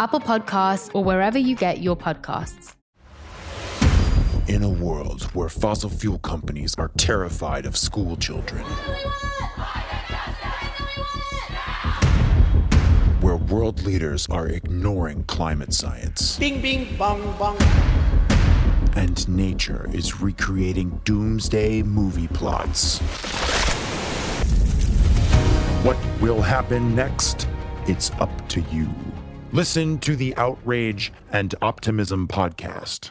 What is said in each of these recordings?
Apple Podcasts, or wherever you get your podcasts. In a world where fossil fuel companies are terrified of school children, where world leaders are ignoring climate science, bing, bing, bong, bong. and nature is recreating doomsday movie plots. What will happen next? It's up to you. Listen to the Outrage and Optimism podcast.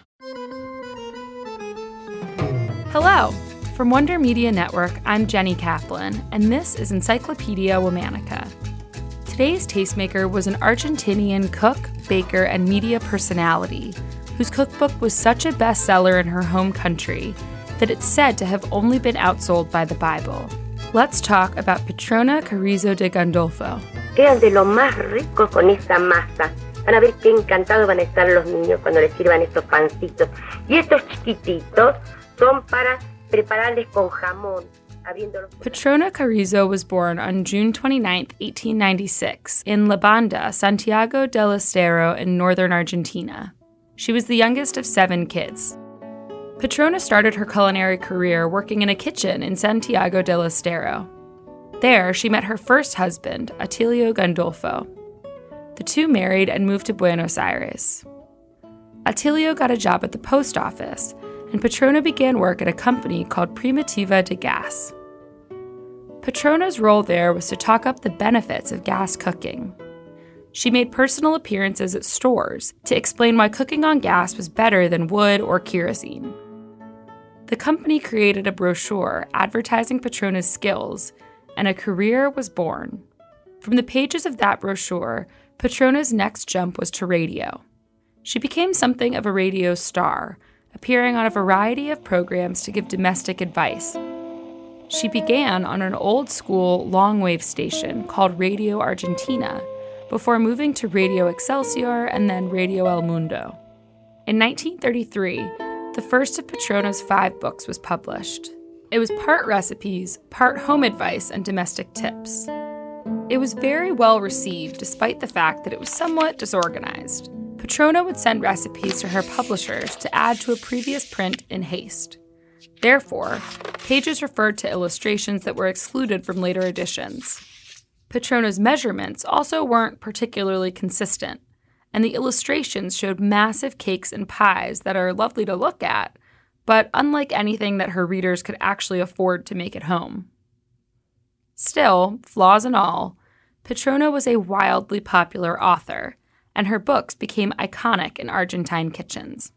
Hello. From Wonder Media Network, I'm Jenny Kaplan, and this is Encyclopedia Womanica. Today's tastemaker was an Argentinian cook, baker, and media personality whose cookbook was such a bestseller in her home country that it's said to have only been outsold by the Bible. Let's talk about Petrona Carrizo de Gandolfo. Quedan de lo más ricos con esa masa. Van a ver qué encantados van a estar los niños cuando les sirvan estos pancitos. Y estos chiquititos son para prepararles con jamón. Petrona Carrizo was born on June 29, 1896, in La Banda, Santiago del Estero in northern Argentina. She was the youngest of seven kids. Petrona started her culinary career working in a kitchen in Santiago del Estero. There, she met her first husband, Atilio Gandolfo. The two married and moved to Buenos Aires. Atilio got a job at the post office, and Petrona began work at a company called Primitiva de Gas. Petrona's role there was to talk up the benefits of gas cooking. She made personal appearances at stores to explain why cooking on gas was better than wood or kerosene the company created a brochure advertising Petrona's skills, and a career was born. From the pages of that brochure, Petrona's next jump was to radio. She became something of a radio star, appearing on a variety of programs to give domestic advice. She began on an old school long wave station called Radio Argentina before moving to Radio Excelsior and then Radio El Mundo. In 1933, the first of Petrona's five books was published. It was part recipes, part home advice, and domestic tips. It was very well received despite the fact that it was somewhat disorganized. Petrona would send recipes to her publishers to add to a previous print in haste. Therefore, pages referred to illustrations that were excluded from later editions. Petrona's measurements also weren't particularly consistent, and the illustrations showed massive cakes and pies that are lovely to look at, but unlike anything that her readers could actually afford to make at home. Still, flaws and all, Petrona was a wildly popular author, and her books became iconic in Argentine kitchens.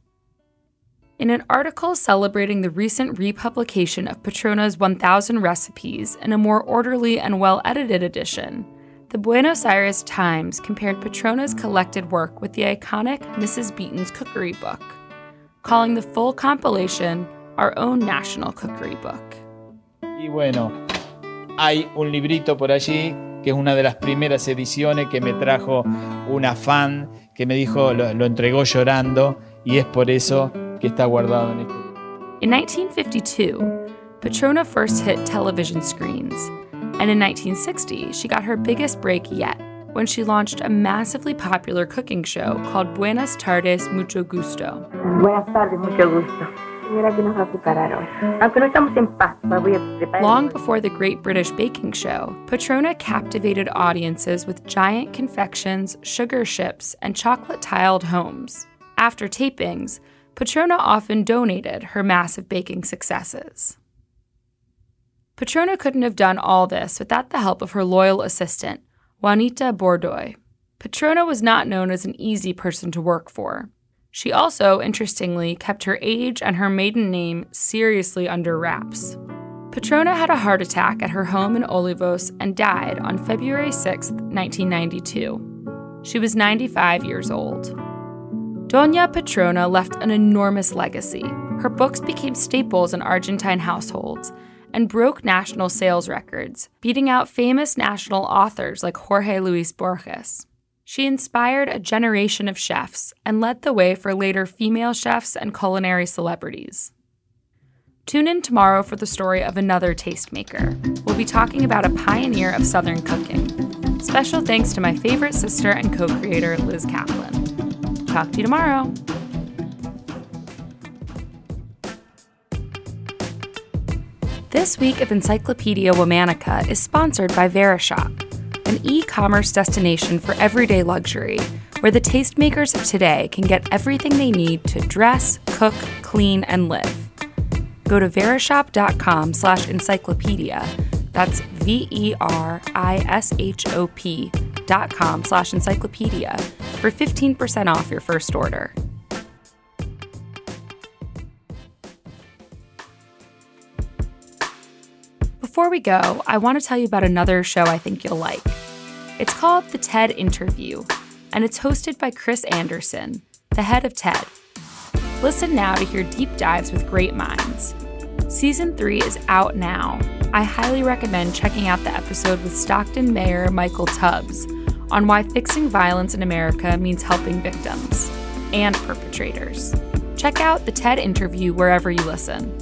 In an article celebrating the recent republication of Petrona's 1,000 recipes in a more orderly and well edited edition, the Buenos Aires Times compared Petrona's collected work with the iconic Mrs. Beeton's cookery book, calling the full compilation our own national cookery book. Y bueno, hay un librito por allí que es una de las primeras ediciones que me trajo una fan que me dijo, lo, lo entregó llorando y es por eso que está guardado en este. In 1952, Petrona first hit television screens and in 1960, she got her biggest break yet when she launched a massively popular cooking show called Buenas Tardes, Mucho Gusto. Buenas tardes, mucho gusto. Long before the Great British Baking Show, Petrona captivated audiences with giant confections, sugar ships, and chocolate tiled homes. After tapings, Petrona often donated her massive baking successes. Petrona couldn't have done all this without the help of her loyal assistant, Juanita Bordoy. Petrona was not known as an easy person to work for. She also, interestingly, kept her age and her maiden name seriously under wraps. Petrona had a heart attack at her home in Olivos and died on February 6, 1992. She was 95 years old. Doña Petrona left an enormous legacy. Her books became staples in Argentine households and broke national sales records, beating out famous national authors like Jorge Luis Borges. She inspired a generation of chefs and led the way for later female chefs and culinary celebrities. Tune in tomorrow for the story of another tastemaker. We'll be talking about a pioneer of Southern cooking. Special thanks to my favorite sister and co creator, Liz Kaplan. Talk to you tomorrow. This week of Encyclopedia Womanica is sponsored by Verishop an e commerce destination for everyday luxury, where the tastemakers of today can get everything they need to dress, cook, clean, and live. Go to verishop.com slash encyclopedia. That's V E R I S H O P dot com slash encyclopedia for 15% off your first order. Before we go, I want to tell you about another show I think you'll like. It's called The TED Interview, and it's hosted by Chris Anderson, the head of TED. Listen now to hear deep dives with great minds. Season 3 is out now. I highly recommend checking out the episode with Stockton Mayor Michael Tubbs on why fixing violence in America means helping victims and perpetrators. Check out the TED interview wherever you listen.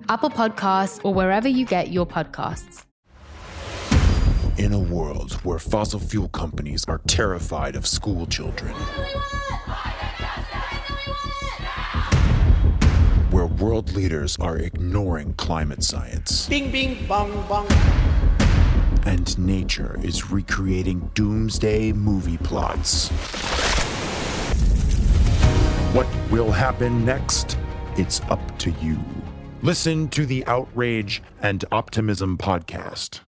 Apple Podcasts, or wherever you get your podcasts. In a world where fossil fuel companies are terrified of school children, where world leaders are ignoring climate science, bing, bing, bong, bong. and nature is recreating doomsday movie plots. What will happen next? It's up to you. Listen to the Outrage and Optimism podcast.